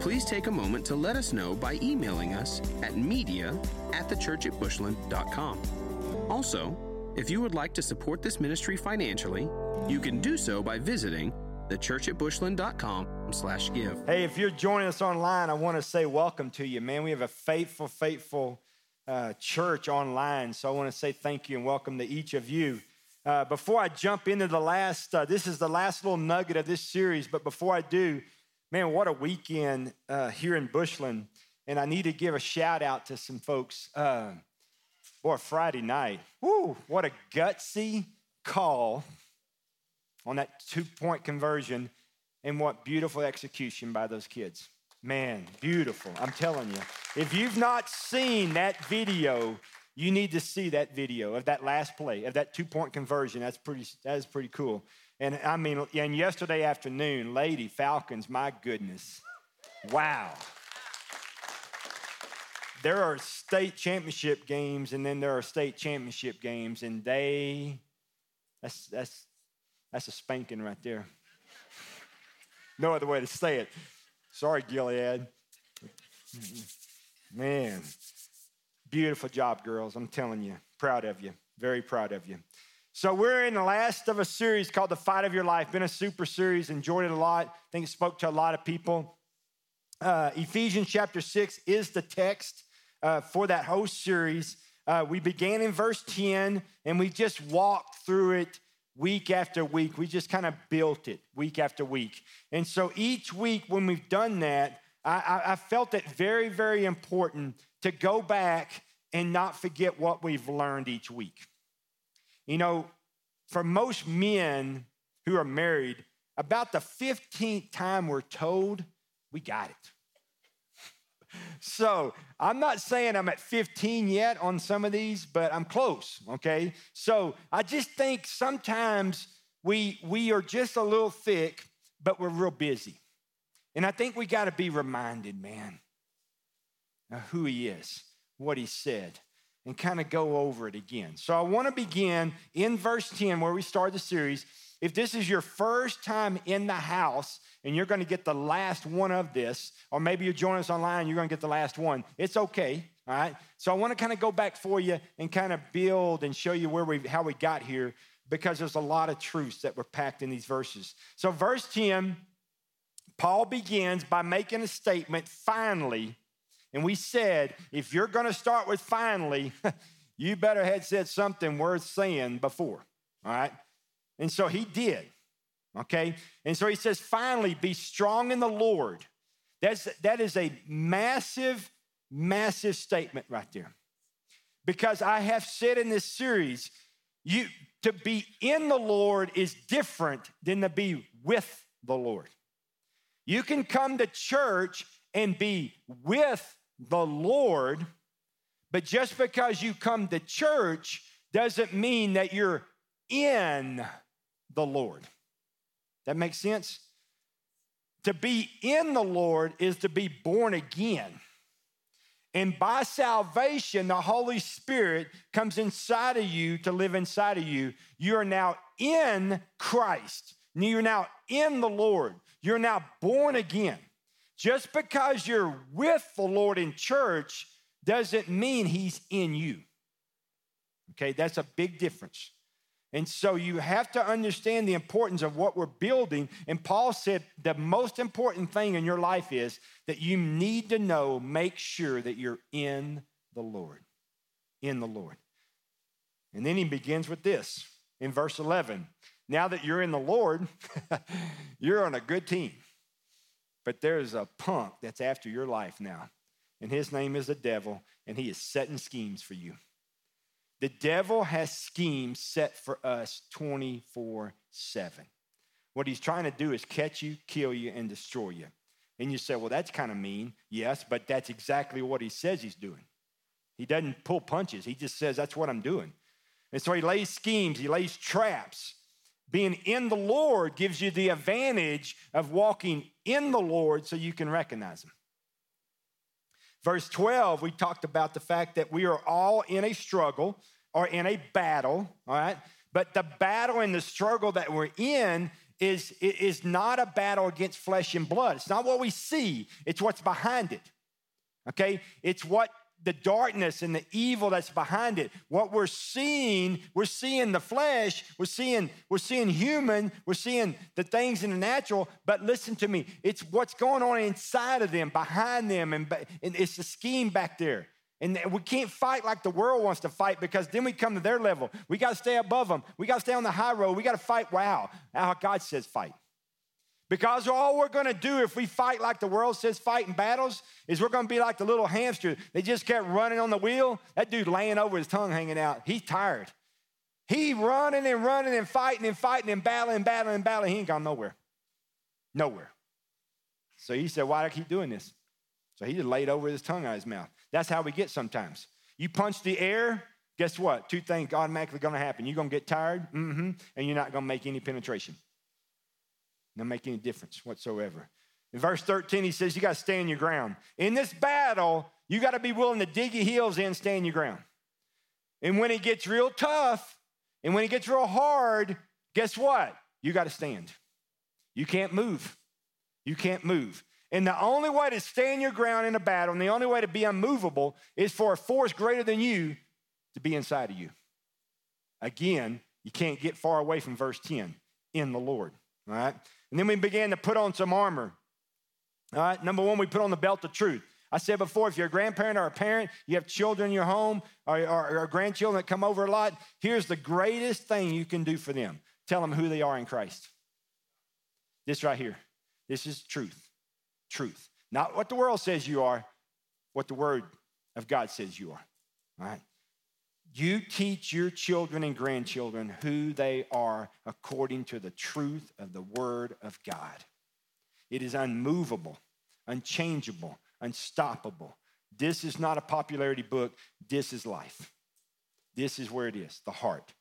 Please take a moment to let us know by emailing us at media at thechurchatbushland.com. Also, if you would like to support this ministry financially, you can do so by visiting thechurchatbushland.com slash give. Hey, if you're joining us online, I want to say welcome to you, man. We have a faithful, faithful uh, church online. So I want to say thank you and welcome to each of you. Uh, before I jump into the last, uh, this is the last little nugget of this series, but before I do, man, what a weekend uh, here in Bushland. And I need to give a shout out to some folks. Uh, boy, Friday night, whoo, what a gutsy call on that two point conversion, and what beautiful execution by those kids. Man, beautiful. I'm telling you. If you've not seen that video, you need to see that video of that last play, of that two point conversion. That's pretty, that is pretty cool. And I mean, and yesterday afternoon, Lady Falcons, my goodness. Wow. There are state championship games, and then there are state championship games, and they, that's, that's, that's a spanking right there. No other way to say it. Sorry, Gilead. Man, beautiful job, girls. I'm telling you, proud of you. Very proud of you. So we're in the last of a series called The Fight of Your Life. Been a super series, enjoyed it a lot. I think it spoke to a lot of people. Uh, Ephesians chapter 6 is the text uh, for that whole series. Uh, we began in verse 10 and we just walked through it week after week. We just kind of built it week after week. And so each week when we've done that, I, I, I felt it very, very important to go back and not forget what we've learned each week. You know, for most men who are married, about the 15th time we're told, we got it. So I'm not saying I'm at 15 yet on some of these, but I'm close, okay? So I just think sometimes we, we are just a little thick, but we're real busy. And I think we got to be reminded, man, of who he is, what he said, and kind of go over it again. So I want to begin in verse 10 where we start the series. If this is your first time in the house, and you're going to get the last one of this, or maybe you're joining us online, you're going to get the last one. It's okay, all right? So I want to kind of go back for you and kind of build and show you where we how we got here because there's a lot of truths that were packed in these verses. So verse 10, Paul begins by making a statement, finally, and we said, if you're going to start with finally, you better had said something worth saying before, all right? And so he did okay? And so he says, finally, be strong in the Lord. That's, that is a massive, massive statement right there. Because I have said in this series, you to be in the Lord is different than to be with the Lord. You can come to church and be with the Lord, but just because you come to church doesn't mean that you're in the Lord. That makes sense? To be in the Lord is to be born again. And by salvation, the Holy Spirit comes inside of you to live inside of you. You are now in Christ. You're now in the Lord. You're now born again. Just because you're with the Lord in church doesn't mean He's in you. Okay, that's a big difference. And so you have to understand the importance of what we're building. And Paul said the most important thing in your life is that you need to know, make sure that you're in the Lord. In the Lord. And then he begins with this in verse 11. Now that you're in the Lord, you're on a good team. But there's a punk that's after your life now. And his name is the devil, and he is setting schemes for you. The devil has schemes set for us 24 7. What he's trying to do is catch you, kill you, and destroy you. And you say, well, that's kind of mean. Yes, but that's exactly what he says he's doing. He doesn't pull punches. He just says, That's what I'm doing. And so he lays schemes, he lays traps. Being in the Lord gives you the advantage of walking in the Lord so you can recognize him. Verse 12, we talked about the fact that we are all in a struggle or in a battle, all right? But the battle and the struggle that we're in is, is not a battle against flesh and blood. It's not what we see, it's what's behind it. Okay? It's what the darkness and the evil that's behind it. What we're seeing, we're seeing the flesh, we're seeing, we're seeing human, we're seeing the things in the natural, but listen to me, it's what's going on inside of them, behind them, and, and it's the scheme back there. And we can't fight like the world wants to fight because then we come to their level. We got to stay above them. We got to stay on the high road. We got to fight wow. How God says fight. Because all we're gonna do if we fight like the world says fight in battles is we're gonna be like the little hamster They just kept running on the wheel. That dude laying over his tongue hanging out. He's tired. He running and running and fighting and fighting and battling and battling and battling. He ain't gone nowhere. Nowhere. So he said, Why do I keep doing this? So he just laid over his tongue out his mouth. That's how we get sometimes. You punch the air, guess what? Two things automatically gonna happen. You're gonna get tired, mm-hmm, and you're not gonna make any penetration. Not make any difference whatsoever. In verse 13, he says, You got to stand your ground. In this battle, you got to be willing to dig your heels in, stand your ground. And when it gets real tough and when it gets real hard, guess what? You got to stand. You can't move. You can't move. And the only way to stand your ground in a battle and the only way to be unmovable is for a force greater than you to be inside of you. Again, you can't get far away from verse 10 in the Lord. All right? And then we began to put on some armor. All right, number one, we put on the belt of truth. I said before, if you're a grandparent or a parent, you have children in your home or, or, or grandchildren that come over a lot, here's the greatest thing you can do for them tell them who they are in Christ. This right here. This is truth. Truth. Not what the world says you are, what the word of God says you are. All right? You teach your children and grandchildren who they are according to the truth of the Word of God. It is unmovable, unchangeable, unstoppable. This is not a popularity book. This is life. This is where it is the heart.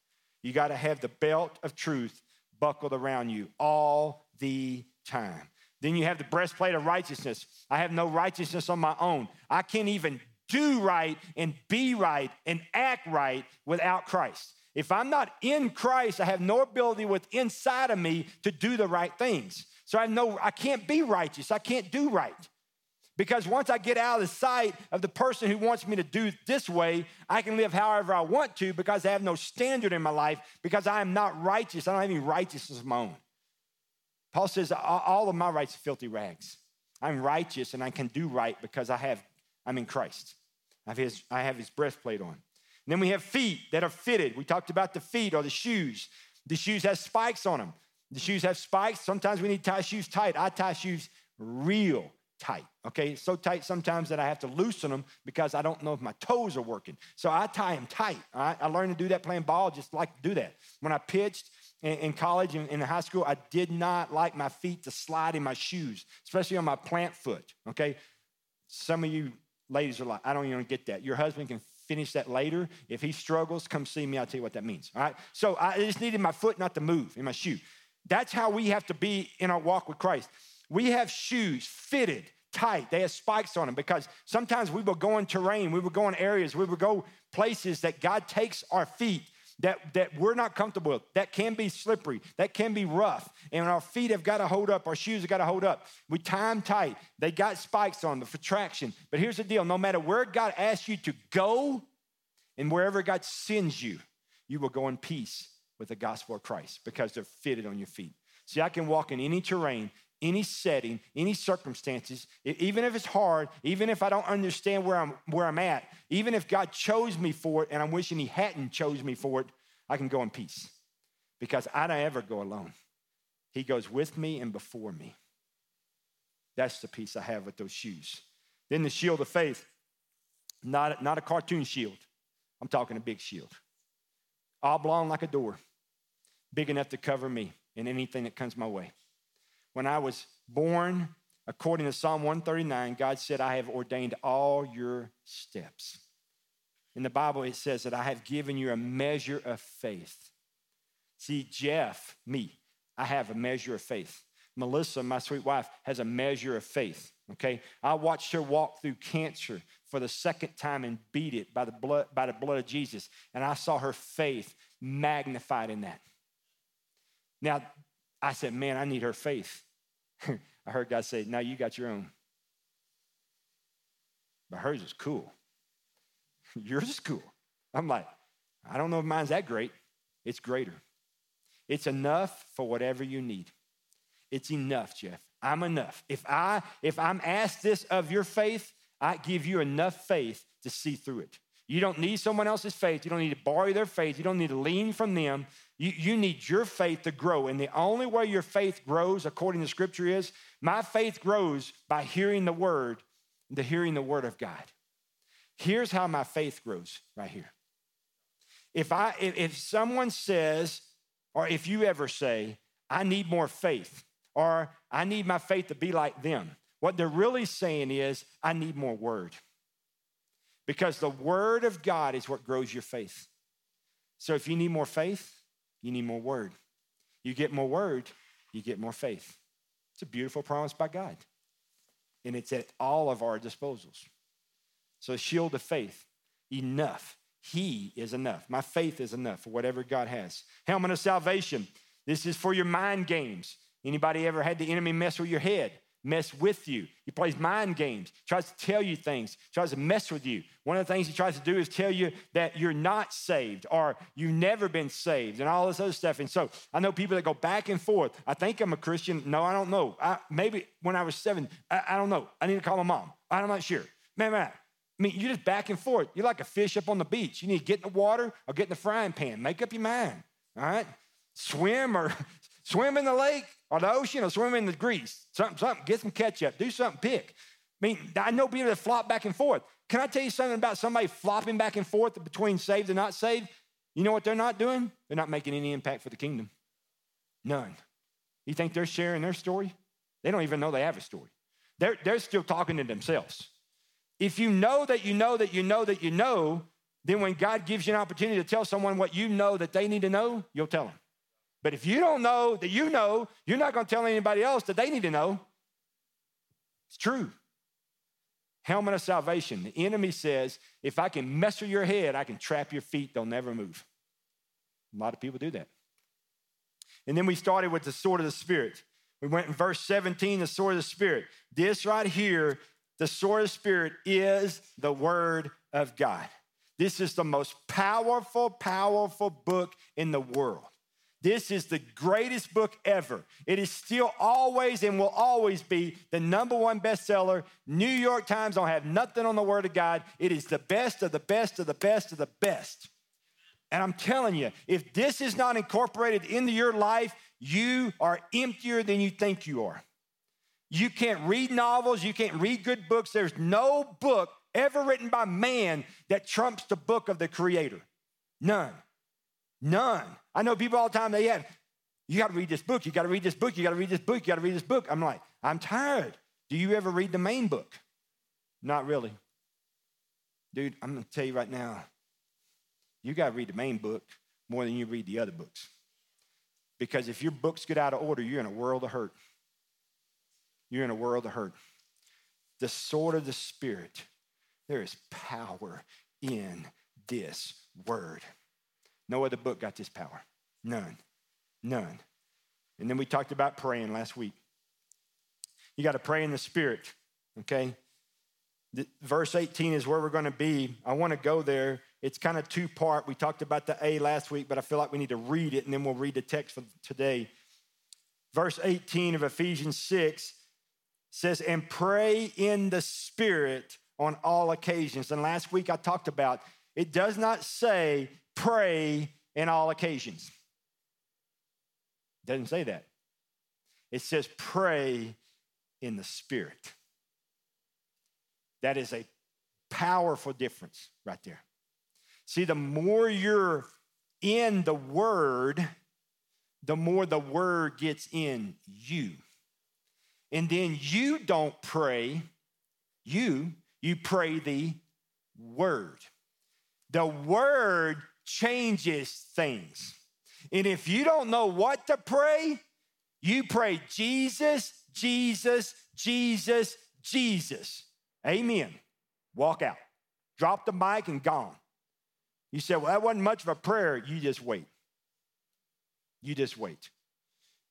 You got to have the belt of truth buckled around you all the time. Then you have the breastplate of righteousness. I have no righteousness on my own. I can't even do right and be right and act right without Christ. If I'm not in Christ, I have no ability with inside of me to do the right things. So I know I can't be righteous. I can't do right. Because once I get out of the sight of the person who wants me to do this way, I can live however I want to because I have no standard in my life because I am not righteous. I don't have any righteousness of my own. Paul says, all of my rights are filthy rags. I'm righteous and I can do right because I have, I'm in Christ. I have his, I have his breastplate on. And then we have feet that are fitted. We talked about the feet or the shoes. The shoes have spikes on them. The shoes have spikes. Sometimes we need to tie shoes tight. I tie shoes real tight, okay? So tight sometimes that I have to loosen them because I don't know if my toes are working. So I tie them tight? I learned to do that playing ball, just like to do that. When I pitched in college and in high school, I did not like my feet to slide in my shoes, especially on my plant foot, okay? Some of you Ladies are like, I don't even get that. Your husband can finish that later. If he struggles, come see me. I'll tell you what that means. All right. So I just needed my foot not to move in my shoe. That's how we have to be in our walk with Christ. We have shoes fitted tight. They have spikes on them because sometimes we will go in terrain, we will go in areas, we will go places that God takes our feet that, that we're not comfortable with, that can be slippery, that can be rough. And our feet have got to hold up, our shoes have got to hold up. We tie them tight. They got spikes on them for traction. But here's the deal no matter where God asks you to go and wherever God sends you, you will go in peace with the gospel of Christ because they're fitted on your feet. See, I can walk in any terrain, any setting, any circumstances, even if it's hard, even if I don't understand where I'm where I'm at, even if God chose me for it and I'm wishing he hadn't chose me for it, I can go in peace. Because I don't ever go alone. He goes with me and before me. That's the peace I have with those shoes. Then the shield of faith, not, not a cartoon shield. I'm talking a big shield. Oblong like a door, big enough to cover me and anything that comes my way. When I was born, according to Psalm 139, God said, I have ordained all your steps. In the Bible, it says that I have given you a measure of faith. See, Jeff, me, I have a measure of faith. Melissa, my sweet wife, has a measure of faith. Okay, I watched her walk through cancer for the second time and beat it by the blood by the blood of Jesus, and I saw her faith magnified in that. Now, I said, "Man, I need her faith." I heard God say, "Now you got your own, but hers is cool. Yours is cool." I'm like, I don't know if mine's that great. It's greater. It's enough for whatever you need. It's enough, Jeff. I'm enough. If I if I'm asked this of your faith, I give you enough faith to see through it. You don't need someone else's faith. You don't need to borrow their faith. You don't need to lean from them. You, you need your faith to grow. And the only way your faith grows, according to scripture, is my faith grows by hearing the word, the hearing the word of God. Here's how my faith grows right here. If I if, if someone says, or if you ever say, I need more faith, or I need my faith to be like them. What they're really saying is, I need more word. Because the word of God is what grows your faith. So if you need more faith, you need more word. You get more word, you get more faith. It's a beautiful promise by God. And it's at all of our disposals. So, shield of faith, enough. He is enough. My faith is enough for whatever God has. Helmet of salvation. This is for your mind games. Anybody ever had the enemy mess with your head? Mess with you. He plays mind games, tries to tell you things, tries to mess with you. One of the things he tries to do is tell you that you're not saved or you've never been saved and all this other stuff. And so I know people that go back and forth. I think I'm a Christian. No, I don't know. I, maybe when I was seven, I, I, don't know. I need to call my mom. I'm not sure. Man, man. I mean, you're just back and forth. You're like a fish up on the beach. You need to get in the water or get in the frying pan. Make up your mind. All right? Swim or swim in the lake or the ocean or swim in the grease. Something, something, get some ketchup, do something, pick. I mean, I know people that flop back and forth. Can I tell you something about somebody flopping back and forth between saved and not saved? You know what they're not doing? They're not making any impact for the kingdom. None. You think they're sharing their story? They don't even know they have a story. They're, they're still talking to themselves. If you know that you know that you know that you know, then when God gives you an opportunity to tell someone what you know that they need to know, you'll tell them. But if you don't know that you know, you're not going to tell anybody else that they need to know. It's true. Helmet of salvation. The enemy says, if I can mess with your head, I can trap your feet, they'll never move. A lot of people do that. And then we started with the sword of the Spirit. We went in verse 17, the sword of the Spirit. This right here, the sword of the Spirit is the word of God. This is the most powerful, powerful book in the world. This is the greatest book ever. It is still always and will always be the number one bestseller. New York Times don't have nothing on the Word of God. It is the best of the best of the best of the best. And I'm telling you, if this is not incorporated into your life, you are emptier than you think you are. You can't read novels, you can't read good books. There's no book ever written by man that trumps the book of the Creator. None. None. I know people all the time, they have, you got to read this book, you got to read this book, you got to read this book, you got to read this book. I'm like, I'm tired. Do you ever read the main book? Not really. Dude, I'm going to tell you right now, you got to read the main book more than you read the other books. Because if your books get out of order, you're in a world of hurt. You're in a world of hurt. The sword of the Spirit, there is power in this word. No other book got this power. None. None. And then we talked about praying last week. You got to pray in the Spirit, okay? Verse 18 is where we're going to be. I want to go there. It's kind of two part. We talked about the A last week, but I feel like we need to read it and then we'll read the text for today. Verse 18 of Ephesians 6 says, And pray in the Spirit on all occasions. And last week I talked about it does not say pray in all occasions. It doesn't say that. It says pray in the Spirit. That is a powerful difference right there. See, the more you're in the Word, the more the Word gets in you. And then you don't pray, you, you pray the Word. The word changes things. And if you don't know what to pray, you pray Jesus, Jesus, Jesus, Jesus. Amen. Walk out. Drop the mic and gone. You said, Well, that wasn't much of a prayer. You just wait. You just wait.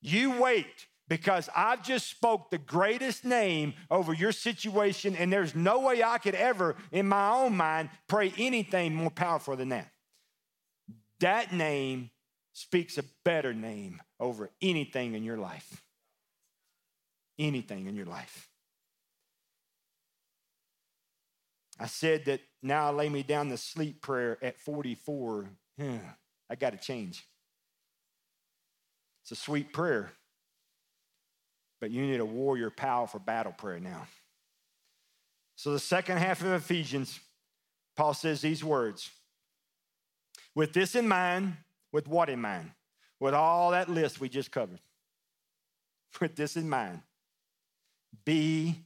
You wait because I've just spoke the greatest name over your situation, and there's no way I could ever, in my own mind, pray anything more powerful than that. That name speaks a better name over anything in your life. Anything in your life. I said that now I lay me down to sleep prayer at 44. I got to change. It's a sweet prayer, but you need a warrior, powerful battle prayer now. So, the second half of Ephesians, Paul says these words With this in mind, with what in mind? With all that list we just covered. With this in mind, be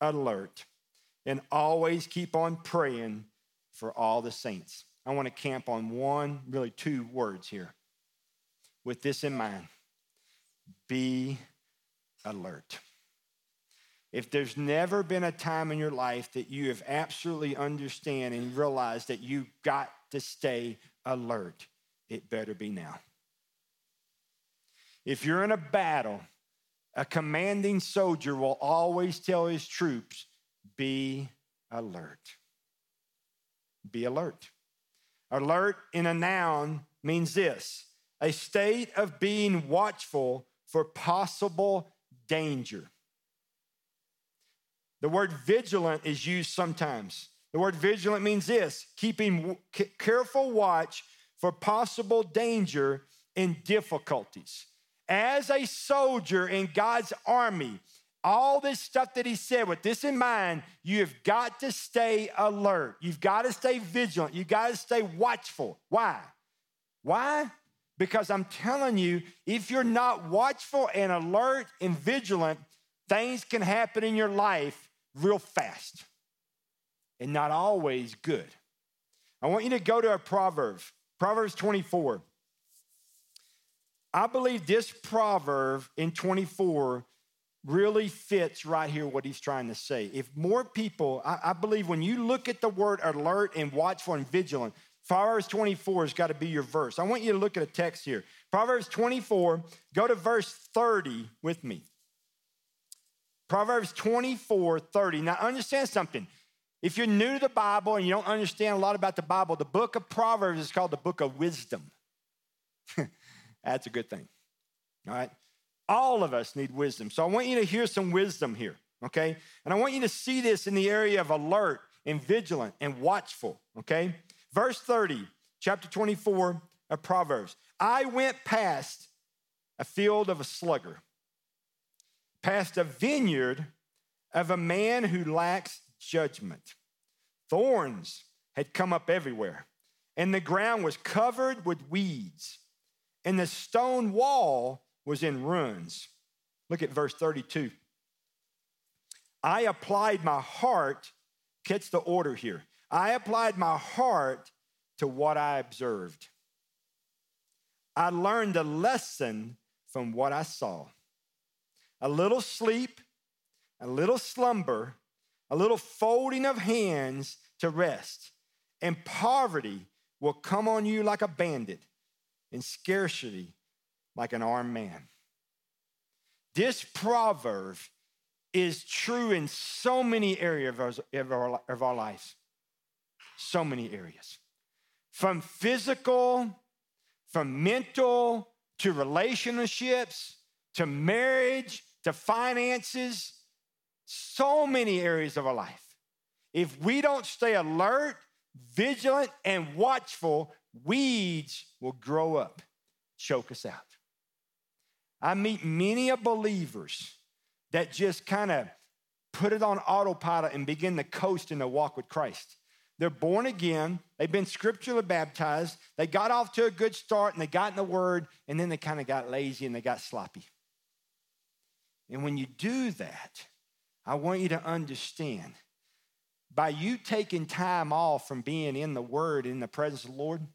alert and always keep on praying for all the saints. I want to camp on one, really two words here. With this in mind, be alert. If there's never been a time in your life that you have absolutely understand and realized that you've got to stay alert, it better be now. If you're in a battle, a commanding soldier will always tell his troops, be alert. Be alert. Alert in a noun means this a state of being watchful for possible danger. The word vigilant is used sometimes. The word vigilant means this keeping careful watch for possible danger and difficulties. As a soldier in God's army, all this stuff that he said, with this in mind, you have got to stay alert. You've got to stay vigilant. You've got to stay watchful. Why? Why? Because I'm telling you, if you're not watchful and alert and vigilant, things can happen in your life real fast and not always good. I want you to go to a proverb, Proverbs 24. I believe this proverb in 24 really fits right here what he's trying to say. If more people, I, I, believe when you look at the word alert and watchful and vigilant, Proverbs 24 has got to be your verse. I want you to look at a text here. Proverbs 24, go to verse 30 with me. Proverbs 24, 30. Now understand something. If you're new to the Bible and you don't understand a lot about the Bible, the book of Proverbs is called the book of wisdom. That's a good thing. All right? All of us need wisdom. So I want you to hear some wisdom here, okay? And I want you to see this in the area of alert and vigilant and watchful, okay? Verse 30, chapter 24 of Proverbs. I went past a field of a slugger, past a vineyard of a man who lacks judgment. Thorns had come up everywhere, and the ground was covered with weeds and the stone wall was in ruins. Look at verse 32. I applied my heart, catch the order here. I applied my heart to what I observed. I learned a lesson from what I saw. A little sleep, a little slumber, a little folding of hands to rest, and poverty will come on you like a bandit and scarcity like an armed man. This proverb is true in so many areas of our, of our lives. So many areas. From physical, from mental, to relationships, to marriage, to finances, so many areas of our life. If we don't stay alert, vigilant, and watchful, weeds will grow up, choke us out. I meet many of believers that just kind of put it on autopilot and begin to coast in the walk with Christ. They're born again, they've been scripturally baptized, they got off to a good start and they got in the word, and then they kind of got lazy and they got sloppy. And when you do that, I want you to understand by you taking time off from being in the Word, in the presence of the Lord,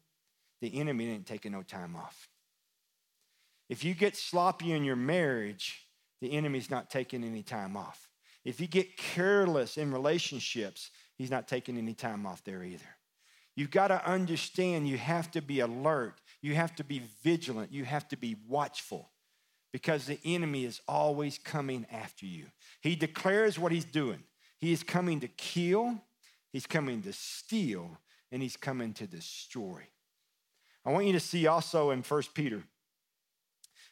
the enemy ain't taking no time off. If you get sloppy in your marriage, the enemy's not taking any time off. If you get careless in relationships, he's not taking any time off there either. You've got to understand you have to be alert, you have to be vigilant, you have to be watchful because the enemy is always coming after you. He declares what he's doing. He is coming to kill, he's coming to steal, and he's coming to destroy. I want you to see also in 1 Peter.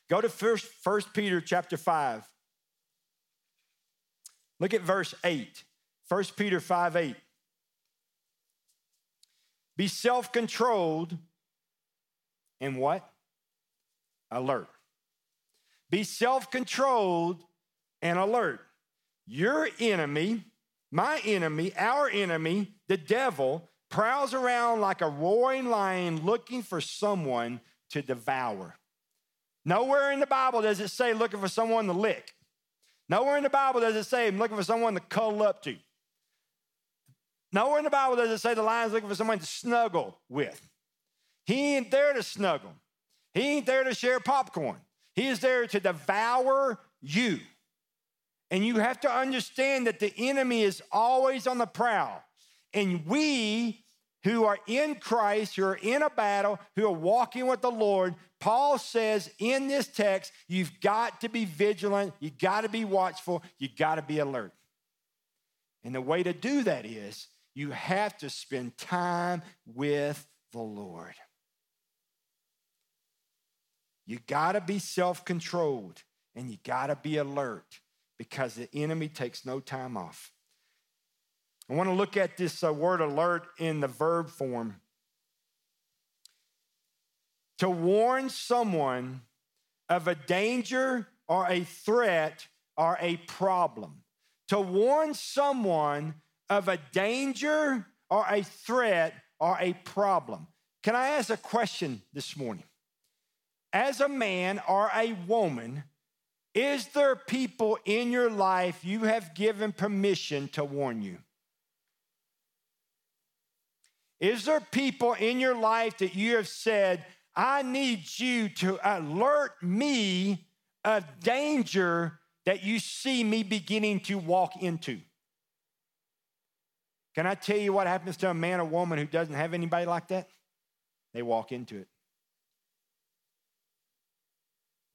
Go to 1 Peter chapter 5. Look at verse 8. 1 Peter 5 8. Be self controlled and what? Alert. Be self controlled and alert. Your enemy, my enemy, our enemy, the devil, prowls around like a roaring lion looking for someone to devour. Nowhere in the Bible does it say looking for someone to lick. Nowhere in the Bible does it say I'm looking for someone to cuddle up to. Nowhere in the Bible does it say the lion's looking for someone to snuggle with. He ain't there to snuggle. He ain't there to share popcorn. He is there to devour you. And you have to understand that the enemy is always on the prowl. And we who are in Christ, who are in a battle, who are walking with the Lord, Paul says in this text, you've got to be vigilant, you got to be watchful, you got to be alert. And the way to do that is you have to spend time with the Lord. You got to be self controlled and you got to be alert because the enemy takes no time off. I want to look at this uh, word alert in the verb form. To warn someone of a danger or a threat or a problem. To warn someone of a danger or a threat or a problem. Can I ask a question this morning? As a man or a woman, is there people in your life you have given permission to warn you? Is there people in your life that you have said, I need you to alert me of danger that you see me beginning to walk into? Can I tell you what happens to a man or woman who doesn't have anybody like that? They walk into it.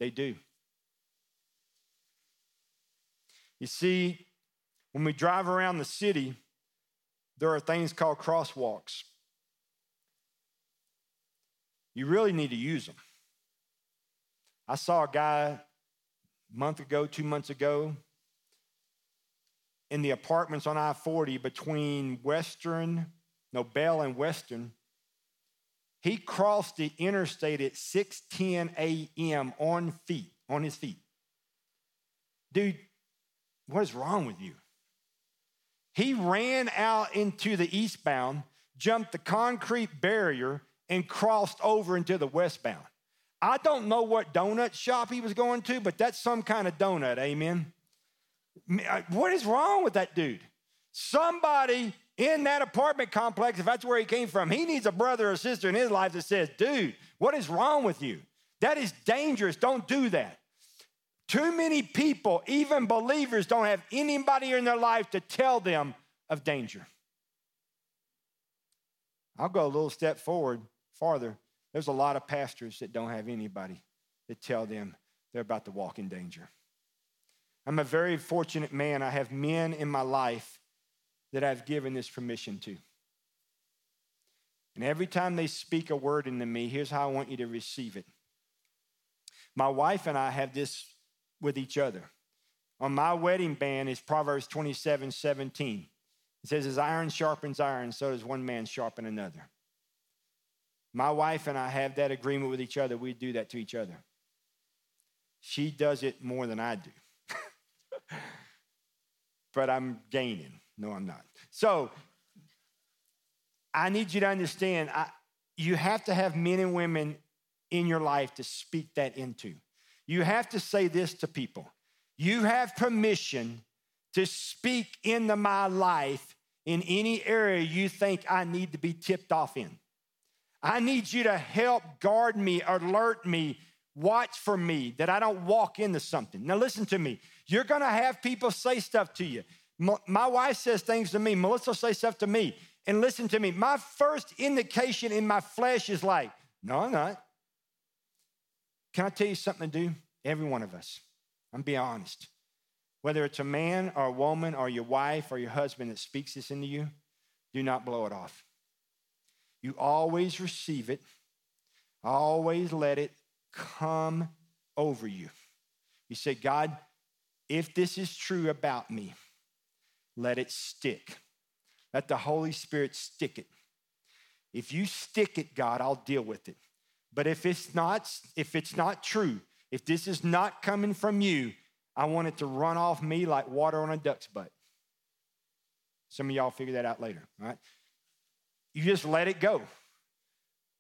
They do. You see, when we drive around the city, there are things called crosswalks. You really need to use them. I saw a guy a month ago, two months ago, in the apartments on I 40 between Western, Nobel, and Western. He crossed the interstate at 6:10 a.m. on feet, on his feet. Dude, what is wrong with you? He ran out into the eastbound, jumped the concrete barrier, and crossed over into the westbound. I don't know what donut shop he was going to, but that's some kind of donut, amen. Uh, what is wrong with that dude? Somebody in that apartment complex, if that's where he came from, he needs a brother or sister in his life that says, dude, what is wrong with you? That is dangerous. Don't do that. Too many people, even believers, don't have anybody in their life to tell them of danger. I'll go a little step forward, farther. There's a lot of pastors that don't have anybody that tell them they're about to walk in danger. I'm a very fortunate man. I have men in my life that I've given this permission to. And every time they speak a word into me, here's how I want you to receive it. My wife and I have this with each other. On my wedding band is Proverbs 27 17. It says, As iron sharpens iron, so does one man sharpen another. My wife and I have that agreement with each other. We do that to each other. She does it more than I do. but I'm gaining. No, I'm not. So I need you to understand I, you have to have men and women in your life to speak that into. You have to say this to people You have permission to speak into my life in any area you think I need to be tipped off in. I need you to help guard me, alert me, watch for me that I don't walk into something. Now, listen to me. You're gonna have people say stuff to you. My wife says things to me, Melissa says stuff to me. And listen to me, my first indication in my flesh is like, no, I'm not. Can I tell you something to do? Every one of us. I'm being honest. Whether it's a man or a woman or your wife or your husband that speaks this into you, do not blow it off. You always receive it, always let it come over you. You say, God, if this is true about me, let it stick. Let the Holy Spirit stick it. If you stick it, God, I'll deal with it. But if it's not, if it's not true, if this is not coming from you, I want it to run off me like water on a duck's butt. Some of y'all figure that out later, right? You just let it go.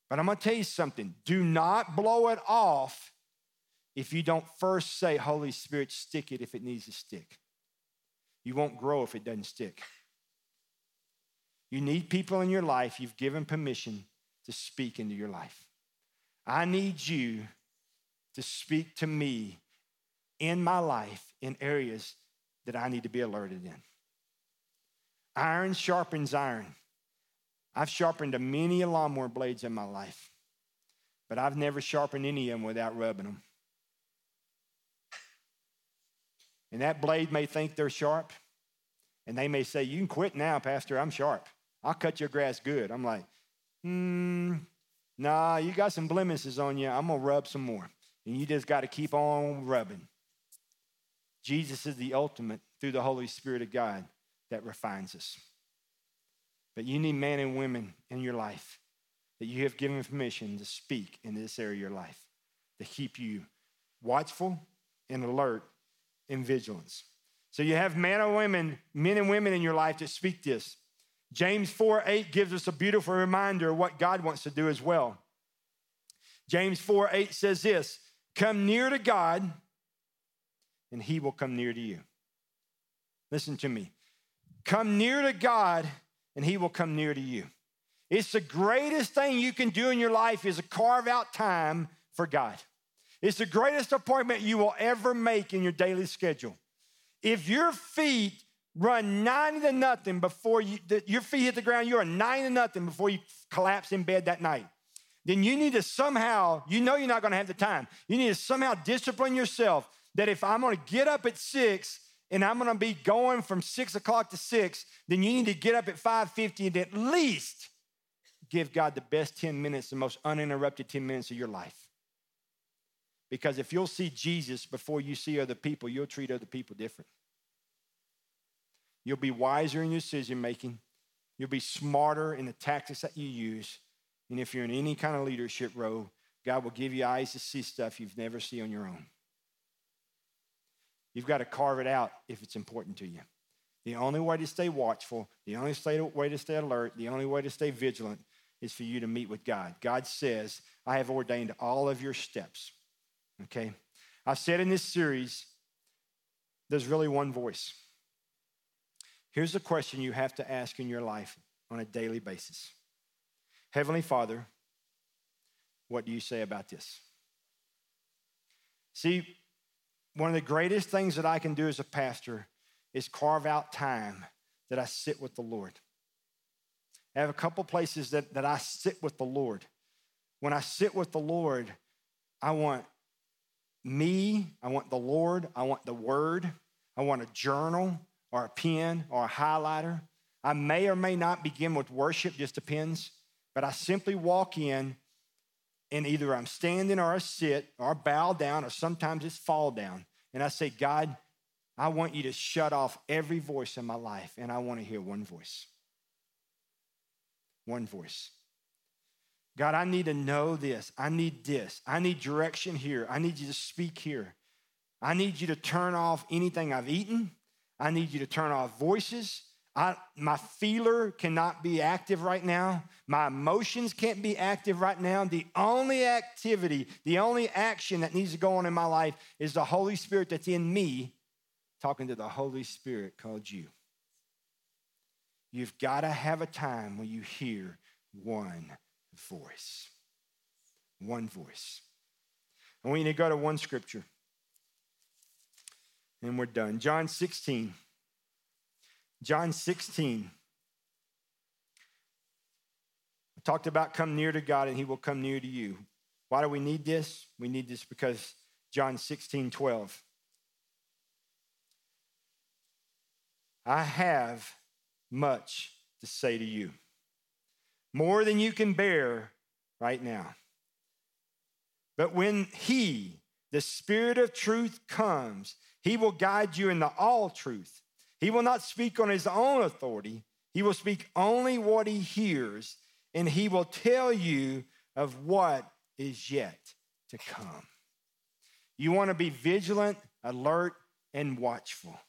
But I'm gonna tell you something do not blow it off if you don't first say, Holy Spirit, stick it if it needs to stick. You won't grow if it doesn't stick. You need people in your life you've given permission to speak into your life. I need you to speak to me in my life in areas that I need to be alerted in. Iron sharpens iron. I've sharpened many lawnmower blades in my life, but I've never sharpened any of them without rubbing them. And that blade may think they're sharp, and they may say, You can quit now, Pastor, I'm sharp. I'll cut your grass good. I'm like, Hmm, nah, you got some blemishes on you. I'm gonna rub some more. And you just got to keep on rubbing. Jesus is the ultimate through the Holy Spirit of God that refines us. But you need men and women in your life that you have given permission to speak in this area of your life to keep you watchful and alert in vigilance. So you have men and women, men and women in your life that speak this. James 4 8 gives us a beautiful reminder of what God wants to do as well. James 4 8 says this Come near to God, and he will come near to you. Listen to me. Come near to God, and he will come near to you. It's the greatest thing you can do in your life is to carve out time for God. It's the greatest appointment you will ever make in your daily schedule. If your feet run 90 to nothing before you, your feet hit the ground, you're 90 to nothing before you collapse in bed that night, then you need to somehow, you know you're not gonna have the time. You need to somehow discipline yourself that if I'm gonna get up at six and I'm gonna be going from six o'clock to six, then you need to get up at 5:50 and at least give God the best 10 minutes, the most uninterrupted 10 minutes of your life. Because if you'll see Jesus before you see other people, you'll treat other people different. You'll be wiser in your decision making. You'll be smarter in the tactics that you use. And if you're in any kind of leadership role, God will give you eyes to see stuff you've never seen on your own. You've got to carve it out if it's important to you. The only way to stay watchful, the only way to stay alert, the only way to stay vigilant is for you to meet with God. God says, I have ordained all of your steps. Okay? I've said in this series, there's really one voice. Here's the question you have to ask in your life on a daily basis Heavenly Father, what do you say about this? See, one of the greatest things that I can do as a pastor is carve out time that I sit with the Lord. I have a couple places that, that I sit with the Lord. When I sit with the Lord, I want me, I want the Lord, I want the Word, I want a journal or a pen or a highlighter. I may or may not begin with worship, just depends, but I simply walk in and either I'm standing or I sit or I bow down or sometimes it's fall down. And I say, God, I want you to shut off every voice in my life and I want to hear one voice. One voice. God, I need to know this. I need this. I need direction here. I need you to speak here. I need you to turn off anything I've eaten. I need you to turn off voices. I, my feeler cannot be active right now. My emotions can't be active right now. The only activity, the only action that needs to go on in my life is the Holy Spirit that's in me talking to the Holy Spirit called you. You've got to have a time when you hear one voice. One voice. I want you to go to one scripture. And we're done. John 16. John 16. I talked about come near to God and he will come near to you. Why do we need this? We need this because John 16, 12. I have much to say to you, more than you can bear right now. But when He, the Spirit of truth, comes, He will guide you into all truth. He will not speak on His own authority, He will speak only what He hears, and He will tell you of what is yet to come. You want to be vigilant, alert, and watchful.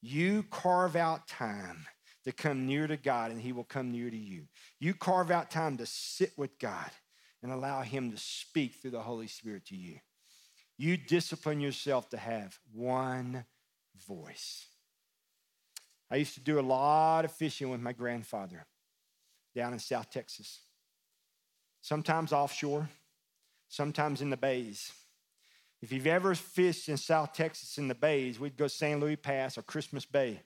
You carve out time to come near to God, and He will come near to you. You carve out time to sit with God and allow Him to speak through the Holy Spirit to you. You discipline yourself to have one voice. I used to do a lot of fishing with my grandfather down in South Texas, sometimes offshore, sometimes in the bays. If you've ever fished in South Texas in the bays, we'd go San Luis Pass or Christmas Bay.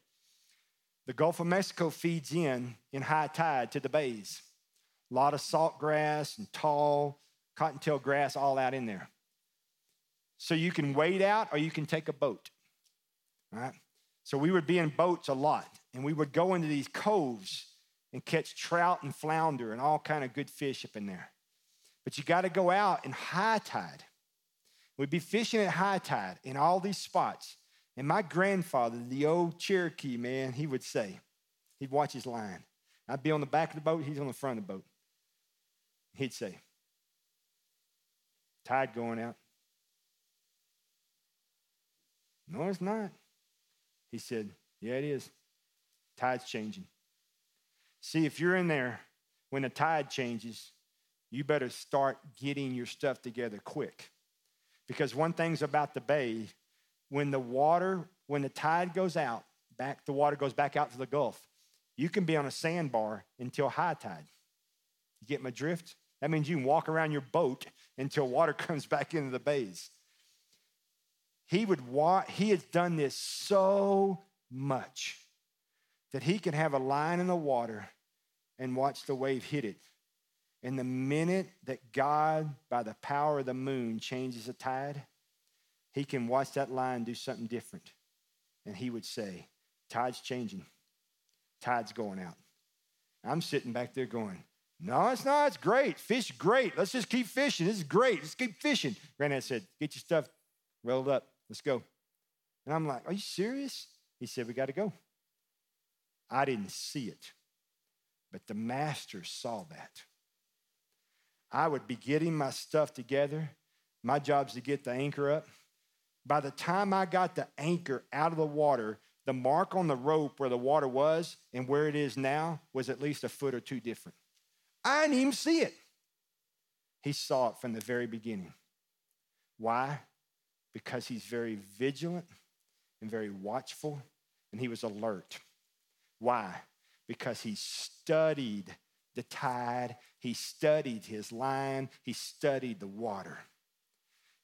The Gulf of Mexico feeds in in high tide to the bays. A lot of salt grass and tall cottontail grass all out in there. So you can wade out or you can take a boat. All right? So we would be in boats a lot, and we would go into these coves and catch trout and flounder and all kind of good fish up in there. But you got to go out in high tide. We'd be fishing at high tide in all these spots. And my grandfather, the old Cherokee man, he would say, he'd watch his line. I'd be on the back of the boat, he's on the front of the boat. He'd say, Tide going out. No, it's not. He said, Yeah, it is. Tide's changing. See, if you're in there when the tide changes, you better start getting your stuff together quick. Because one thing's about the bay, when the water, when the tide goes out, back the water goes back out to the Gulf, you can be on a sandbar until high tide. You get my drift? That means you can walk around your boat until water comes back into the bays. He would walk, he has done this so much that he can have a line in the water and watch the wave hit it and the minute that God, by the power of the moon, changes the tide, he can watch that line do something different. And he would say, Tide's changing, tide's going out. I'm sitting back there going, No, it's not. It's great. Fish great. Let's just keep fishing. This is great. Let's keep fishing. Granddad said, Get your stuff rolled up. Let's go. And I'm like, Are you serious? He said, We got to go. I didn't see it, but the master saw that. I would be getting my stuff together. My job's to get the anchor up. By the time I got the anchor out of the water, the mark on the rope where the water was and where it is now was at least a foot or two different. I didn't even see it. He saw it from the very beginning. Why? Because he's very vigilant and very watchful, and he was alert. Why? Because he studied the tide, he studied his line, he studied the water.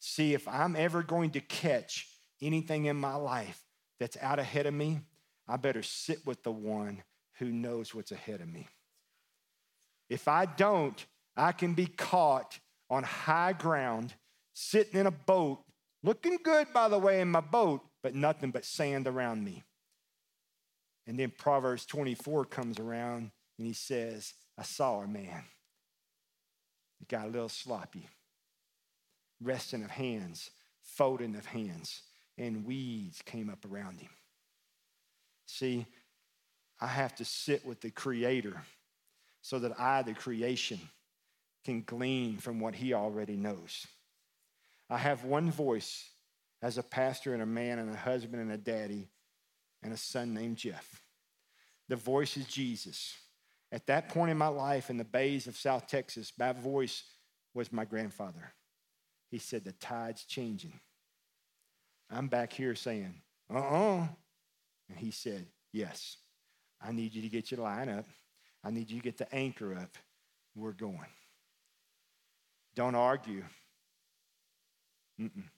See, if I'm ever going to catch anything in my life that's out ahead of me, I better sit with the one who knows what's ahead of me. If I don't, I can be caught on high ground, sitting in a boat, looking good, by the way, in my boat, but nothing but sand around me. And then Proverbs 24 comes around and he says, I saw a man. He got a little sloppy, resting of hands, folding of hands, and weeds came up around him. See, I have to sit with the Creator so that I, the creation, can glean from what He already knows. I have one voice as a pastor and a man and a husband and a daddy and a son named Jeff. The voice is Jesus. At that point in my life in the bays of South Texas, my voice was my grandfather. He said, The tide's changing. I'm back here saying, Uh uh-uh. uh. And he said, Yes, I need you to get your line up. I need you to get the anchor up. We're going. Don't argue. Mm-mm.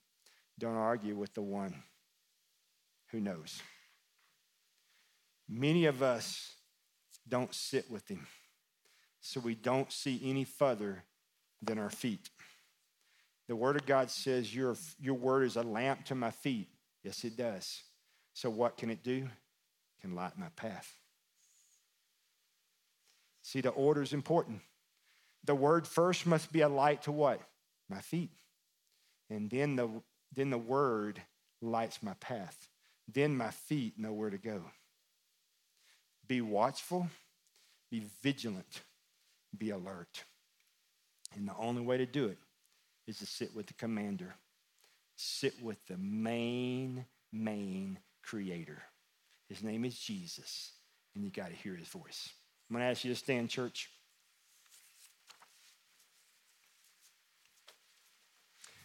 Don't argue with the one who knows. Many of us don't sit with him, so we don't see any further than our feet. The Word of God says, Your, your word is a lamp to my feet. Yes, it does. So, what can it do? It can light my path. See, the order is important. The word first must be a light to what? My feet. And then the, then the word lights my path. Then my feet know where to go. Be watchful, be vigilant, be alert. And the only way to do it is to sit with the commander, sit with the main, main creator. His name is Jesus, and you got to hear his voice. I'm going to ask you to stand, church.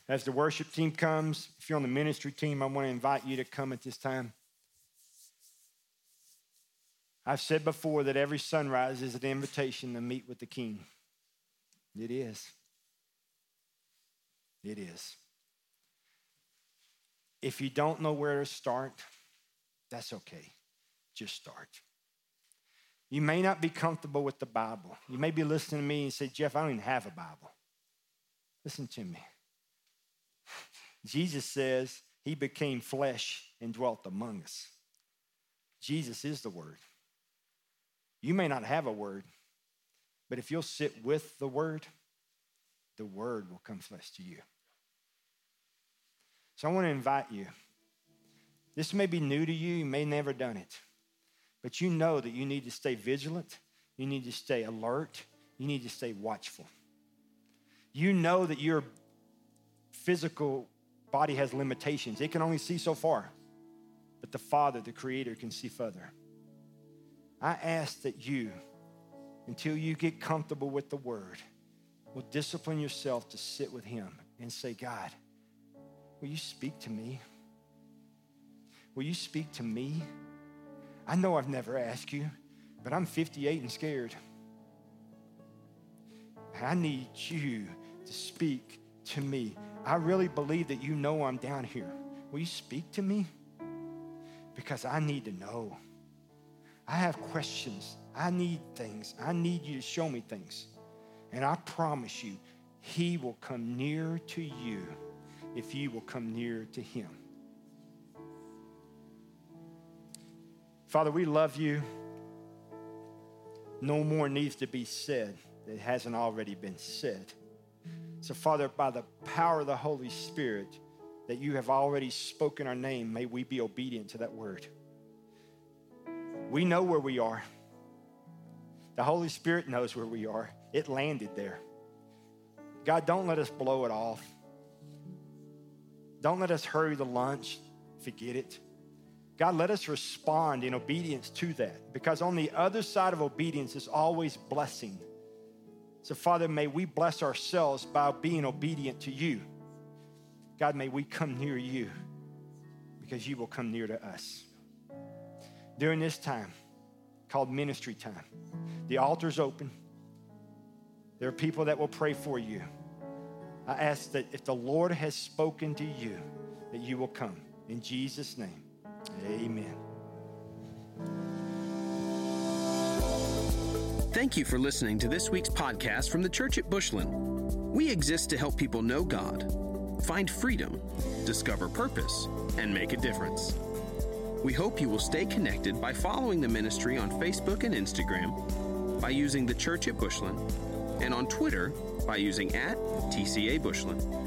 As the worship team comes, if you're on the ministry team, I want to invite you to come at this time. I've said before that every sunrise is an invitation to meet with the King. It is. It is. If you don't know where to start, that's okay. Just start. You may not be comfortable with the Bible. You may be listening to me and say, Jeff, I don't even have a Bible. Listen to me. Jesus says he became flesh and dwelt among us. Jesus is the Word. You may not have a Word, but if you'll sit with the Word, the Word will come flesh to you. So I want to invite you. This may be new to you, you may never done it. But you know that you need to stay vigilant, you need to stay alert, you need to stay watchful. You know that your physical body has limitations. It can only see so far. But the Father, the Creator, can see further. I ask that you, until you get comfortable with the Word, will discipline yourself to sit with Him and say, God, will you speak to me? Will you speak to me? I know I've never asked you, but I'm 58 and scared. I need you to speak to me. I really believe that you know I'm down here. Will you speak to me? Because I need to know. I have questions. I need things. I need you to show me things. And I promise you, He will come near to you if you will come near to Him. Father, we love you. No more needs to be said that hasn't already been said. So, Father, by the power of the Holy Spirit that you have already spoken our name, may we be obedient to that word. We know where we are. The Holy Spirit knows where we are. It landed there. God, don't let us blow it off. Don't let us hurry the lunch, forget it. God, let us respond in obedience to that because on the other side of obedience is always blessing. So, Father, may we bless ourselves by being obedient to you. God, may we come near you because you will come near to us. During this time called ministry time, the altar's open. There are people that will pray for you. I ask that if the Lord has spoken to you, that you will come. In Jesus' name. Amen. Thank you for listening to this week's podcast from the Church at Bushland. We exist to help people know God, find freedom, discover purpose, and make a difference. We hope you will stay connected by following the ministry on Facebook and Instagram, by using the Church at Bushland, and on Twitter by using at TCA Bushland.